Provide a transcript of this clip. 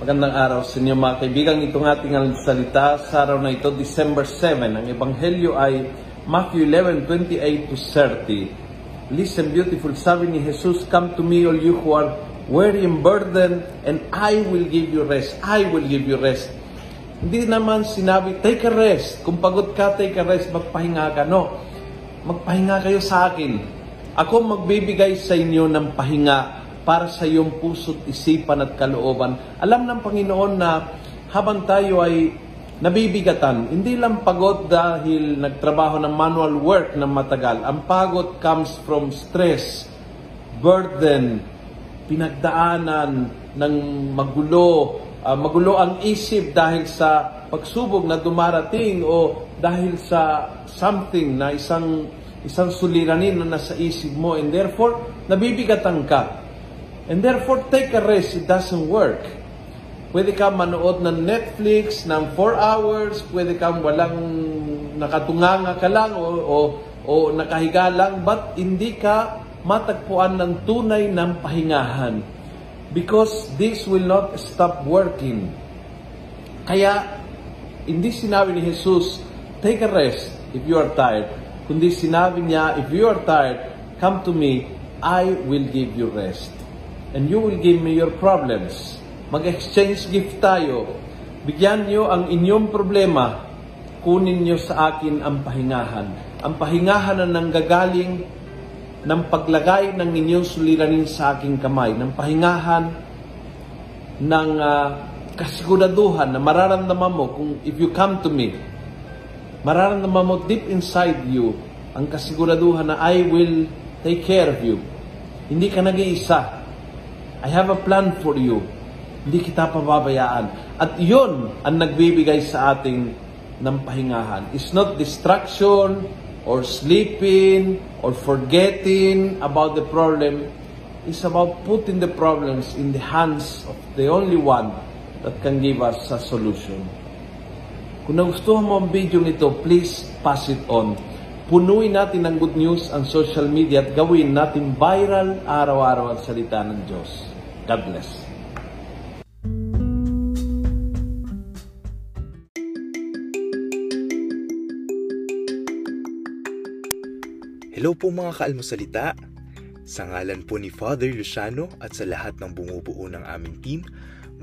Magandang araw sa inyo mga kaibigan. Itong ating salita sa araw na ito, December 7. Ang Ebanghelyo ay Matthew 11, 28 to 30. Listen beautiful, sabi ni Jesus, Come to me all you who are weary and burdened, and I will give you rest. I will give you rest. Hindi naman sinabi, take a rest. Kung pagod ka, take a rest, magpahinga ka. No, magpahinga kayo sa akin. Ako magbibigay sa inyo ng pahinga para sa iyong puso't isipan at kalooban. Alam ng Panginoon na habang tayo ay nabibigatan, hindi lang pagod dahil nagtrabaho ng manual work na matagal. Ang pagod comes from stress, burden, pinagdaanan ng magulo, uh, magulo ang isip dahil sa pagsubok na dumarating o dahil sa something na isang isang suliranin na nasa isip mo and therefore nabibigatan ka. And therefore, take a rest. It doesn't work. Pwede ka manood ng Netflix ng 4 hours, pwede kang walang nakatunganga ka lang o, o, o nakahiga lang, but hindi ka matagpuan ng tunay ng pahingahan. Because this will not stop working. Kaya, hindi sinabi ni Jesus, take a rest if you are tired. Kundi sinabi niya, if you are tired, come to me, I will give you rest and you will give me your problems. Mag-exchange gift tayo. Bigyan niyo ang inyong problema, kunin niyo sa akin ang pahingahan. Ang pahingahan na nanggagaling ng paglagay ng inyong suliranin sa aking kamay, ng pahingahan ng uh, kasiguraduhan na mararamdaman mo kung if you come to me, mararamdaman mo deep inside you ang kasiguraduhan na I will take care of you. Hindi ka nag-iisa I have a plan for you. Hindi kita pababayaan. At yun ang nagbibigay sa ating ng pahingahan. It's not distraction or sleeping or forgetting about the problem. It's about putting the problems in the hands of the only one that can give us a solution. Kung nagustuhan mo ang video nito, please pass it on. Punuin natin ng good news ang social media at gawin natin viral araw-araw ang salita ng Diyos. God bless. Hello po mga kaalmosalita. Sa ngalan po ni Father Luciano at sa lahat ng bumubuo ng aming team,